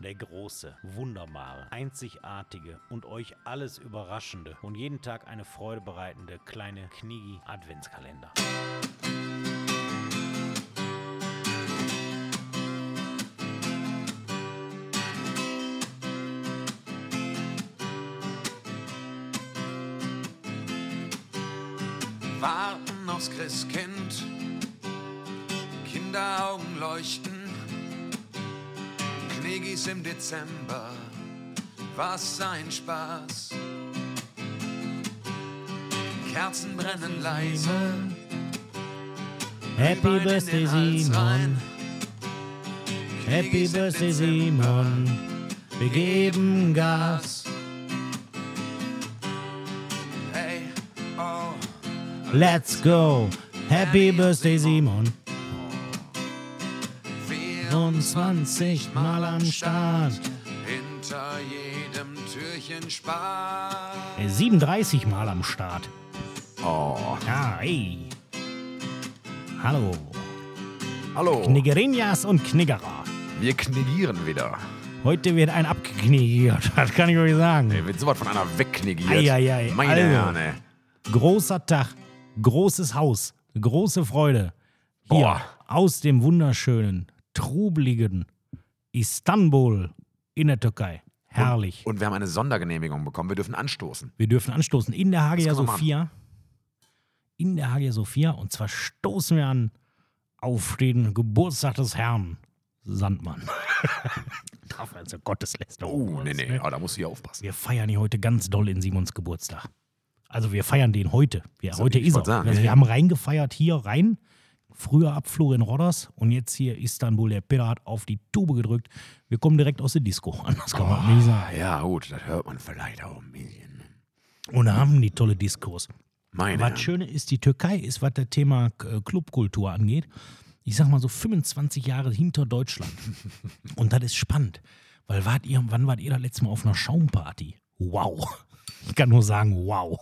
der große, wunderbare, einzigartige und euch alles überraschende und jeden Tag eine Freude bereitende kleine Knigi Adventskalender. Warten aufs Christkind, Kinderaugen leuchten, Knegis im Dezember, was ein Spaß. Kerzen brennen leise, Happy Birthday. Simon, Happy Birthday Simon, wir geben Gas. Hey, oh, Let's go, Happy Birthday Simon. Wir 24 Mal am Start. hinter jedem Türchen Spaß. 37 Mal am Start. Oh, Ja, hey. Hallo, hallo, Kniggerinjas und Kniggerer. wir knigieren wieder. Heute wird ein abgekniggiert, das kann ich euch sagen. Ey, wird sowas von einer wegknigiert. Eieiei, Meine also. Herren, ey. Großer Tag, großes Haus, große Freude. Hier Boah. aus dem wunderschönen, trubeligen Istanbul in der Türkei. Herrlich. Und wir haben eine Sondergenehmigung bekommen. Wir dürfen anstoßen. Wir dürfen anstoßen in der Hagia Sophia. In der Hagia Sophia. Und zwar stoßen wir an auf den Geburtstag des Herrn Sandmann. Darf also Gotteslästerung. Oh, nee, nee, aber da musst du hier aufpassen. Wir feiern hier heute ganz doll in Simons Geburtstag. Also wir feiern den heute. Wir, heute ist er. sagen, also ja, wir ja. haben reingefeiert hier rein. Früher ab Florian Rodders und jetzt hier Istanbul. Der Pirat auf die Tube gedrückt. Wir kommen direkt aus der Disco. Anders kann man nicht sagen. Ja, gut, das hört man vielleicht auch ein bisschen. Und da haben die tolle Diskos. Meine Was. Schöne ist, die Türkei ist, was das Thema äh, Clubkultur angeht, ich sag mal so 25 Jahre hinter Deutschland. Und das ist spannend. Weil wart ihr, wann wart ihr das letzte Mal auf einer Schaumparty? Wow. Ich kann nur sagen, wow.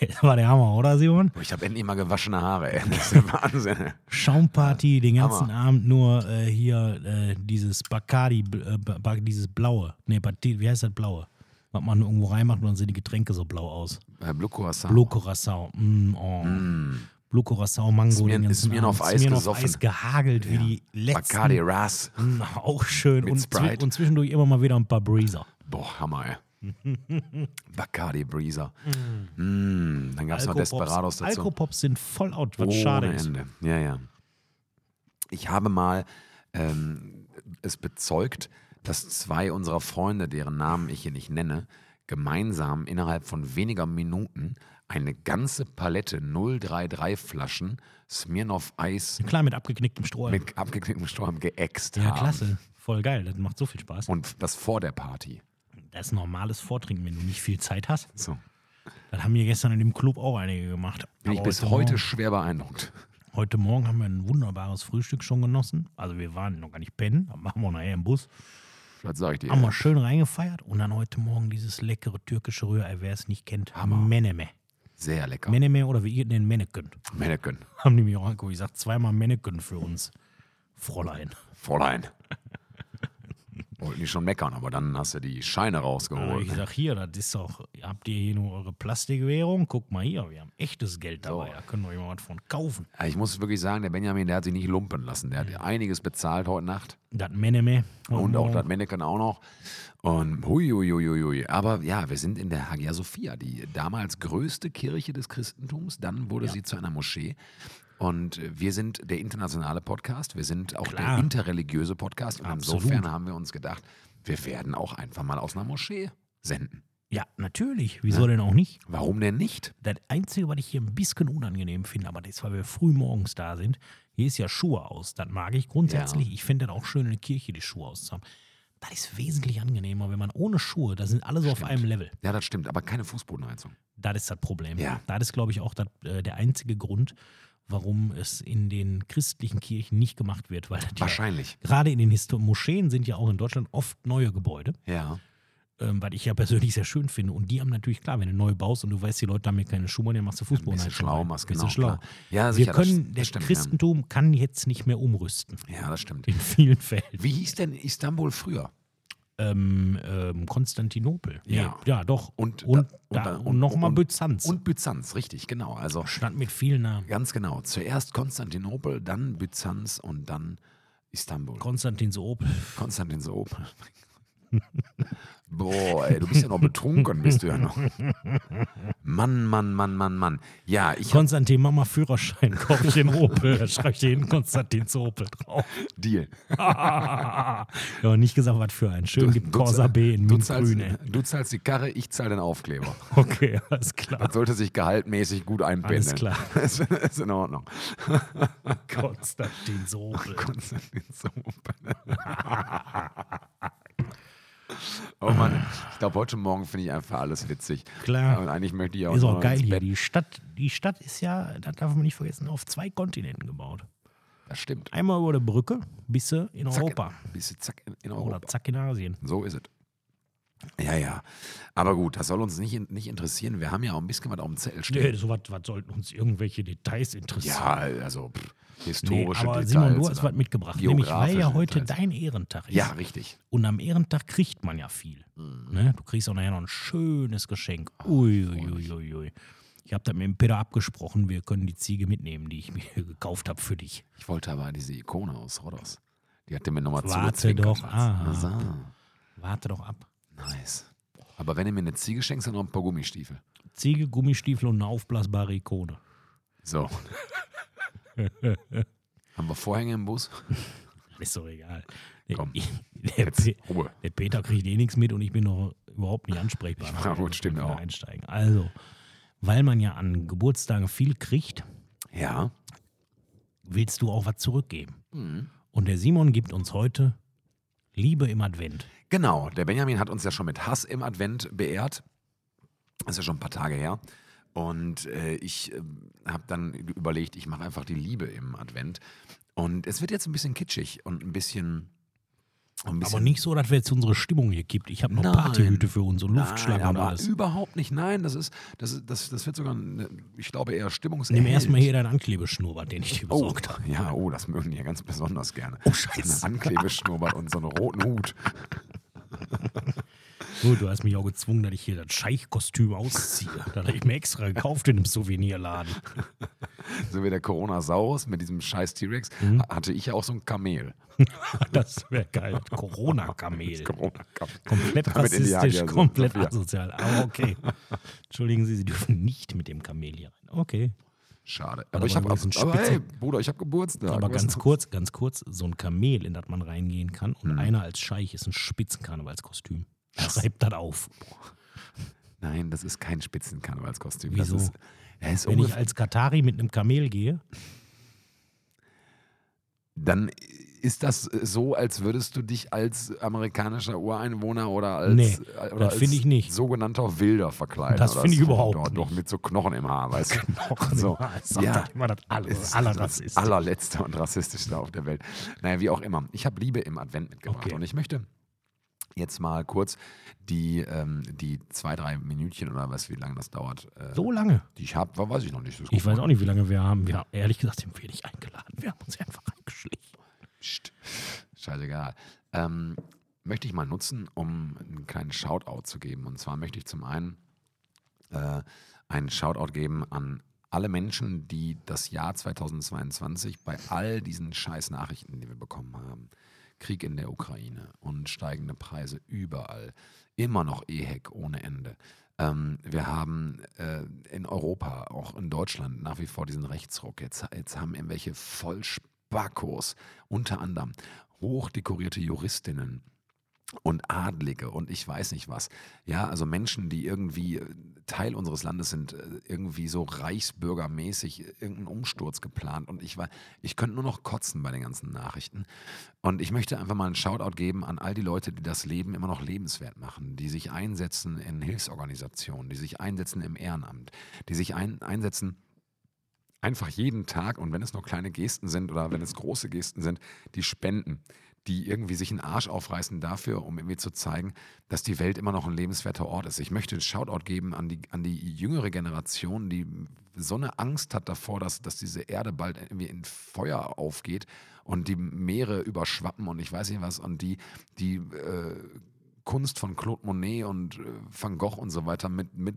Das war der Hammer, oder Simon? Ich habe endlich mal gewaschene Haare, ey. Das ist der Wahnsinn. Schaumparty, den ganzen Hammer. Abend nur äh, hier äh, dieses Bacardi, äh, dieses blaue. Nee, wie heißt das blaue? Was man irgendwo reinmacht und dann sehen die Getränke so blau aus. Äh, Blue Curacao. Blue Curacao. Mm, oh. Mm. Blue Curacao, Mango. Smirn- den ganzen Smirnoff Abend. Eis Smirnoff gesoffen. Eis gehagelt wie Ja. die letzten. Bacardi Ras. Auch schön. Und, zwi Sprite. und zwischendurch immer mal wieder ein paar Breezer. Boah, Hammer, ey. Bacardi Breezer. Mm. Dann gab es noch Desperados dazu. Alkopops sind voll out, was Ohne schade ist. Ende. Ja, ja. Ich habe mal ähm, es bezeugt, dass zwei unserer Freunde, deren Namen ich hier nicht nenne, gemeinsam innerhalb von weniger Minuten eine ganze Palette 033 Flaschen Smirnoff Eis Klar, mit abgeknicktem Strohhalm. mit abgeknicktem Strohhalm geäxt ja, haben. klasse. Voll geil. Das macht so viel Spaß. Und das vor der Party. Das ist normales Vortrinken, wenn du nicht viel Zeit hast. So. Das haben wir gestern in dem Club auch einige gemacht. Bin ich bis heute Morgen, schwer beeindruckt. heute Morgen haben wir ein wunderbares Frühstück schon genossen. Also wir waren noch gar nicht pennen, machen wir nachher im Bus. Was sag ich dir? Haben wir schön reingefeiert und dann heute Morgen dieses leckere türkische Rührei, wer es nicht kennt, Hammer. Meneme. Sehr lecker. Meneme oder wie ihr den Menneken. Manneken. Haben die mir auch angeguckt. Ich sag zweimal Menneken für uns. Fräulein. Fräulein. Wollten die schon meckern, aber dann hast du die Scheine Also rausgeholt. ich sag hier, das ist doch, habt ihr hier nur eure Plastikwährung? Guck mal hier, wir haben echtes Geld dabei. So. Da können wir was von kaufen. Ja, Ich muss wirklich sagen, der Benjamin, der hat sich nicht lumpen lassen. Der Mhm. hat einiges bezahlt heute Nacht. Das Meneme. Und auch das Manneken auch noch. Und hui, hui, hui, hui, hui. Aber ja, wir sind in der Hagia Sophia, die damals größte Kirche des Christentums. Dann wurde sie zu einer Moschee. Und wir sind der internationale Podcast. Wir sind auch Klar. der interreligiöse Podcast. Und Absolut. insofern haben wir uns gedacht, wir werden auch einfach mal aus einer Moschee senden. Ja, natürlich. Wieso denn auch nicht? Warum denn nicht? Das Einzige, was ich hier ein bisschen unangenehm finde, aber das ist, weil wir früh morgens da sind, hier ist ja Schuhe aus. Das mag ich grundsätzlich. Ich finde das auch schön, in der Kirche die Schuhe auszuhaben. Das ist wesentlich angenehmer, wenn man ohne Schuhe, da sind alle so auf Stimmt. einem Level. Ja, das stimmt, aber keine Fußbodenheizung. Das ist das Problem. Ja. Das ist, glaube ich, auch das, äh, der einzige Grund, warum es in den christlichen Kirchen nicht gemacht wird. Weil das ja, Wahrscheinlich. gerade in den Histo Moscheen sind ja auch in Deutschland oft neue Gebäude, Ja. ähm, was ich ja persönlich sehr schön finde. Und die haben natürlich, klar, wenn du neu baust und du weißt, die Leute haben hier keine Schuhe, dann machst du Ein bisschen schlau machst, Bisschen genau. schlau. Klar. Ja, Wir sicher, können, das, der das stimmt. Christentum kann jetzt nicht mehr umrüsten. Ja. ja, das stimmt. In vielen Fällen. Wie hieß denn Istanbul früher? Ähm, ähm, Konstantinopel. Nee, Ja. ja, doch. Und, und, da- da, und, und, nochmal Byzanz. Und Byzanz, richtig, genau. Also Stadt mit vielen Namen. ganz genau. Zuerst Konstantinopel, dann Byzanz und dann Istanbul. Konstantinsopel. Konstantinopel. Boah, ey, du bist ja noch betrunken, bist du ja noch. Mann, Mann, Mann, Mann, Mann. Ja, ich Konstantin, mach mal Führerschein, kauf ich den Opel. Da schreib ich dir hinten Konstantinsopel drauf. Deal. ja, nicht gesagt, was für ein. Schön gibt Corsa B in du Mintgrün. ey. du zahlst die Karre, ich zahle den Aufkleber. Okay, alles klar. Das sollte sich gehaltmäßig gut einpendeln. Alles klar. ist, ist in Ordnung. Konstantinsopel. Konstantinopel. Oh Mann, ich glaube, heute Morgen finde ich einfach alles witzig. Klar. Und eigentlich möchte ich auch Ist auch geil hier. Die Stadt, die Stadt ist ja, das darf man nicht vergessen, auf zwei Kontinenten gebaut. Das stimmt. Einmal über der Brücke bis äh, in Zack, Europa. Bist du zack in, in Oder Europa. zack in Asien. So ist es. Ja, ja. Aber gut, das soll uns nicht, nicht interessieren. Wir haben ja auch ein bisschen was auf dem Zettel stehen. Nee, so was, was sollten uns irgendwelche Details interessieren? Ja, also pff, nee, historische aber Details. Simon, du hast was mitgebracht. Nämlich, weil ja heute Details. dein Ehrentag ist. Ja, richtig. Und am Ehrentag kriegt man ja viel. Mhm. Ne? Du kriegst auch nachher noch ein schönes Geschenk. Uiuiuiui. Ui, ui. Ich habe da mit dem Peter abgesprochen, wir können die Ziege mitnehmen, die ich mir gekauft habe für dich. Ich wollte aber diese Ikone aus Rodos. Die hat der mir nochmal Warte zugezwinkert. doch, aha. So, Warte doch ab. Nice. Aber wenn du mir eine Ziege schenkst, dann noch ein paar Gummistiefel. Ziege, Gummistiefel und eine aufblasbare Ikone. So. Haben wir Vorhänge im Bus? Ist doch egal. Der, Komm, der, Jetzt Pe- Ruhe. der Peter kriegt eh nichts mit und ich bin noch überhaupt nicht ansprechbar. Ja, gut, stimmt auch. Einsteigen. Also, weil man ja an Geburtstagen viel kriegt, Ja. willst du auch was zurückgeben. Mhm. Und der Simon gibt uns heute Liebe im Advent. Genau, der Benjamin hat uns ja schon mit Hass im Advent beehrt. Das ist ja schon ein paar Tage her. Und äh, ich äh, habe dann überlegt, ich mache einfach die Liebe im Advent. Und es wird jetzt ein bisschen kitschig und ein bisschen. Aber nicht so, dass wir jetzt unsere Stimmung hier gibt. Ich habe noch Nein. Partyhüte für uns und Luftschlangen Nein, und alles. überhaupt nicht. Nein, das ist, das ist, das, das wird sogar, eine, ich glaube eher Nimm stimmungserhellend. erstmal hier deinen Anklebeschnurrbart, den ich dir Oh, besorgt habe. ja, oh, das mögen die ja ganz besonders gerne. Oh, Scheiße. Einen Anklebeschnurrbart und so einen roten Hut. Gut, du hast mich auch gezwungen, dass ich hier das Scheichkostüm ausziehe. Das habe ich mir extra gekauft in einem Souvenirladen. So wie der Coronasaurus mit diesem scheiß T-Rex, Mhm. hatte ich ja auch so ein Kamel. Das wäre geil. Corona-Kamel. Corona-Kamel. Komplett rassistisch, Hagia komplett Sophia. asozial. Aber okay. Entschuldigen Sie, Sie dürfen nicht mit dem Kamel hier rein. Okay. Schade. Aber Aber ich habe, sind aber hey, Bruder, ich habe Geburtstag. Aber ganz kurz, ganz kurz, so ein Kamel, in das man reingehen kann und Mhm. einer als Scheich ist ein Spitzenkarnevalskostüm. Schreibt das auf. Nein, das ist kein Spitzenkarnevalskostüm. Wieso? Das ist Wenn ich als Katari mit einem Kamel gehe, dann ist das so, als würdest du dich als amerikanischer Ureinwohner oder als, Nee, oder das als finde ich nicht. sogenannter Wilder verkleiden. Das finde ich überhaupt Doch, Doch nicht. mit so Knochen im Haar, weißt du. Knochen so. im Haar. Sag ja. das immer das aller- ist das allerletzte und rassistischste auf der Welt. Naja, wie auch immer. Ich habe Liebe im Advent mitgebracht Okay. und ich möchte jetzt mal kurz die, ähm, die zwei, drei Minütchen oder was, wie lange das dauert, äh, so lange. die ich habe, weiß ich noch nicht. Ich weiß auch nicht, wie lange wir haben. Wir, ehrlich gesagt, sind wir nicht eingeladen. Wir haben uns einfach eingeschlichen. Psst. Scheißegal. Ähm, möchte ich mal nutzen, um einen kleinen Shoutout zu geben. Und zwar möchte ich zum einen äh, einen Shoutout geben an alle Menschen, die das Jahr 2022 bei all diesen scheiß Nachrichten, die wir bekommen haben, Krieg in der Ukraine und steigende Preise überall, immer noch EHEC ohne Ende. Ähm, wir haben äh, in Europa, auch in Deutschland, nach wie vor diesen Rechtsruck. Jetzt, jetzt haben irgendwelche Vollspackos, unter anderem hochdekorierte Juristinnen und Adlige und ich weiß nicht was. Ja, also Menschen, die irgendwie äh, Teil unseres Landes sind, äh, irgendwie so reichsbürgermäßig äh, irgendeinen Umsturz geplant und ich war, ich könnte nur noch kotzen bei den ganzen Nachrichten. Und ich möchte einfach mal einen Shoutout geben an all die Leute, die das Leben immer noch lebenswert machen, die sich einsetzen in Hilfsorganisationen, die sich einsetzen im Ehrenamt, die sich ein, einsetzen einfach jeden Tag und wenn es nur kleine Gesten sind oder wenn es große Gesten sind, die spenden, die irgendwie sich einen Arsch aufreißen dafür, um irgendwie zu zeigen, dass die Welt immer noch ein lebenswerter Ort ist. Ich möchte einen Shoutout geben an die, an die jüngere Generation, die so eine Angst hat davor, dass, dass diese Erde bald irgendwie in Feuer aufgeht und die Meere überschwappen und ich weiß nicht was und die, die äh, Kunst von Claude Monet und äh, Van Gogh und so weiter mit, mit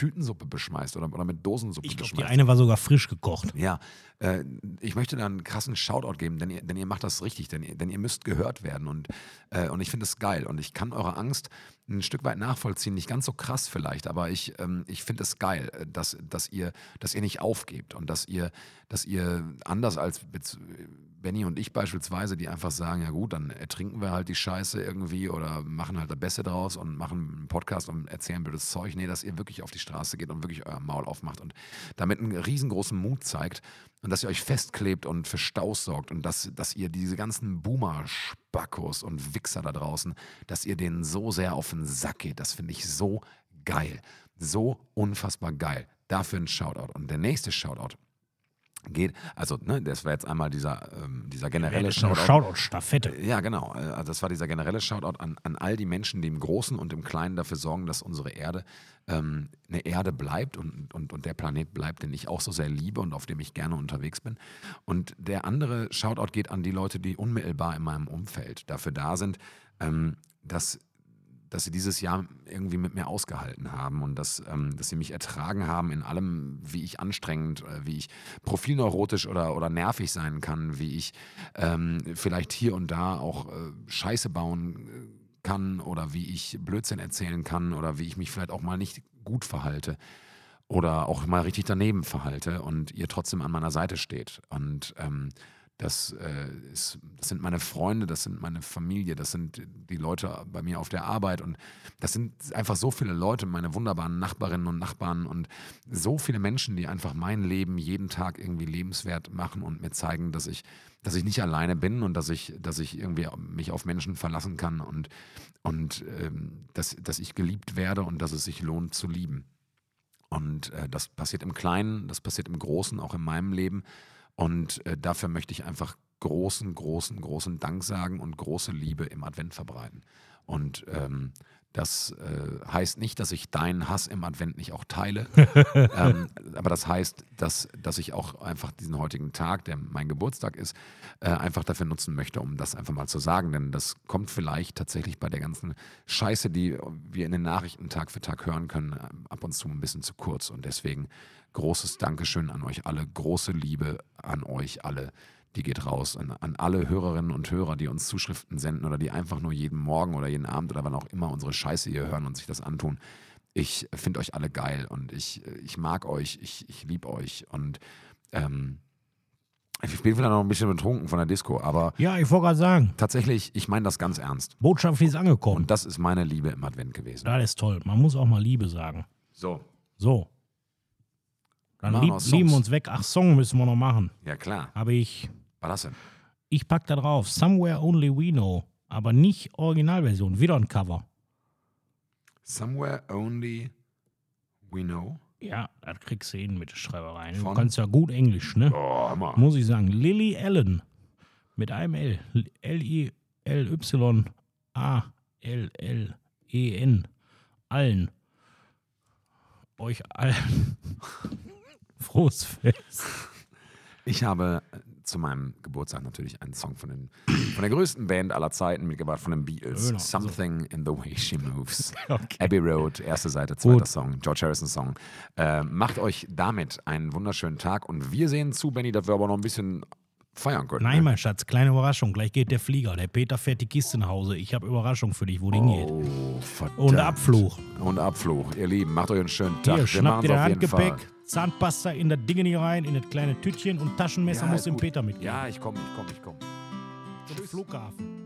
Tütensuppe beschmeißt oder, oder mit Dosensuppe Ich glaube, die beschmeißt. eine war sogar frisch gekocht. Ja, äh, ich möchte da einen krassen Shoutout geben, denn ihr, denn ihr macht das richtig, denn ihr, denn ihr müsst gehört werden und, äh, und ich finde es geil und ich kann eure Angst ein Stück weit nachvollziehen, nicht ganz so krass vielleicht, aber ich, ähm, ich finde es geil, äh, dass, dass, ihr, dass ihr nicht aufgebt und dass ihr, dass ihr anders als Benny und ich beispielsweise, die einfach sagen, ja gut, dann ertrinken wir halt die Scheiße irgendwie oder machen halt das Beste draus und machen einen Podcast und erzählen blödes Zeug. Nee, dass ihr wirklich auf die Straße geht und wirklich euer Maul aufmacht und damit einen riesengroßen Mut zeigt und dass ihr euch festklebt und für Staus sorgt und dass, dass ihr diese ganzen Boomer-Spackos und Wichser da draußen, dass ihr denen so sehr auf den Sack geht. Das finde ich so geil. So unfassbar geil. Dafür ein Shoutout. Und der nächste Shoutout geht, also ne, das war jetzt einmal dieser, ähm, dieser generelle Shoutout. Shoutout-Staffette. Ja, genau. Äh, Also das war dieser generelle Shoutout an, an all die Menschen, die im Großen und im Kleinen dafür sorgen, dass unsere Erde ähm, eine Erde bleibt und, und, und der Planet bleibt, den ich auch so sehr liebe und auf dem ich gerne unterwegs bin. Und der andere Shoutout geht an die Leute, die unmittelbar in meinem Umfeld dafür da sind, ähm, dass dass sie dieses Jahr irgendwie mit mir ausgehalten haben und dass, ähm, dass sie mich ertragen haben in allem, wie ich anstrengend, äh, wie ich profilneurotisch oder, oder nervig sein kann, wie ich ähm, vielleicht hier und da auch äh, Scheiße bauen äh, kann oder wie ich Blödsinn erzählen kann oder wie ich mich vielleicht auch mal nicht gut verhalte oder auch mal richtig daneben verhalte und ihr trotzdem an meiner Seite steht. Und ähm, das, äh, ist, das sind meine Freunde, das sind meine Familie, das sind die Leute bei mir auf der Arbeit und das sind einfach so viele Leute, meine wunderbaren Nachbarinnen und Nachbarn und so viele Menschen, die einfach mein Leben jeden Tag irgendwie lebenswert machen und mir zeigen, dass ich, dass ich nicht alleine bin und dass ich, dass ich irgendwie mich auf Menschen verlassen kann und, und ähm, dass, dass ich geliebt werde und dass es sich lohnt zu lieben. Und äh, das passiert im Kleinen, das passiert im Großen, auch in meinem Leben. Und äh, dafür möchte ich einfach großen, großen, großen Dank sagen und große Liebe im Advent verbreiten. Und ähm, das äh, heißt nicht, dass ich deinen Hass im Advent nicht auch teile, ähm, aber das heißt, dass, dass ich auch einfach diesen heutigen Tag, der mein Geburtstag ist, äh, einfach dafür nutzen möchte, um das einfach mal zu sagen. Denn das kommt vielleicht tatsächlich bei der ganzen Scheiße, die wir in den Nachrichten Tag für Tag hören können, äh, ab und zu ein bisschen zu kurz. Und deswegen großes Dankeschön an euch alle, große Liebe an euch alle. Die geht raus an, an alle Hörerinnen und Hörer, die uns Zuschriften senden oder die einfach nur jeden Morgen oder jeden Abend oder wann auch immer unsere Scheiße hier hören und sich das antun. Ich finde euch alle geil und ich, ich mag euch, ich, ich liebe euch und ähm, ich bin vielleicht noch ein bisschen betrunken von der Disco, aber Ja, ich wollte gerade sagen, tatsächlich, ich meine das ganz ernst. Botschaft ist angekommen. Und das ist meine Liebe im Advent gewesen. Das ist toll. Man muss auch mal Liebe sagen. So, So. Dann lieb, lieben uns weg. Ach, Song müssen wir noch machen. ja klar. Habe ich. Was das denn? Ich pack da drauf. Somewhere Only We Know. Aber nicht Originalversion. Wieder ein Cover. Somewhere only we know. Ja, das kriegst du hin mit der Schreiberei. Du Von? kannst ja gut Englisch, ne? Oh, Hammer. Muss ich sagen. Lily Allen. Mit einem L. L-I-L-Y-A-L-L-E-N. Allen. Euch allen. Frohes Fest. Ich habe zu meinem Geburtstag natürlich einen Song von, den, von der größten Band aller Zeiten mitgebracht, von den Beatles. Genau. Something in the way she moves. Okay. Abbey Road, erste Seite, zweiter Gut. Song, George Harrison Song. Äh, macht euch damit einen wunderschönen Tag und wir sehen zu, Benny, dass wir aber noch ein bisschen feiern können. Nein, ne? mein Schatz, kleine Überraschung. Gleich geht der Flieger. Der Peter fährt die Kiste nach Hause. Ich habe Überraschung für dich, wo die geht. Oh, verdammt. Und Abflug. Und Abflug. Ihr Lieben, macht euch einen schönen Tag. Hier, schnappt jeden Handgepäck. Zahnpasta in das Ding hier rein, in das kleine Tütchen und Taschenmesser Ja, muss dem. Peter mitgehen. Ja, ich komme, ich komme, ich komme. Zum Flughafen.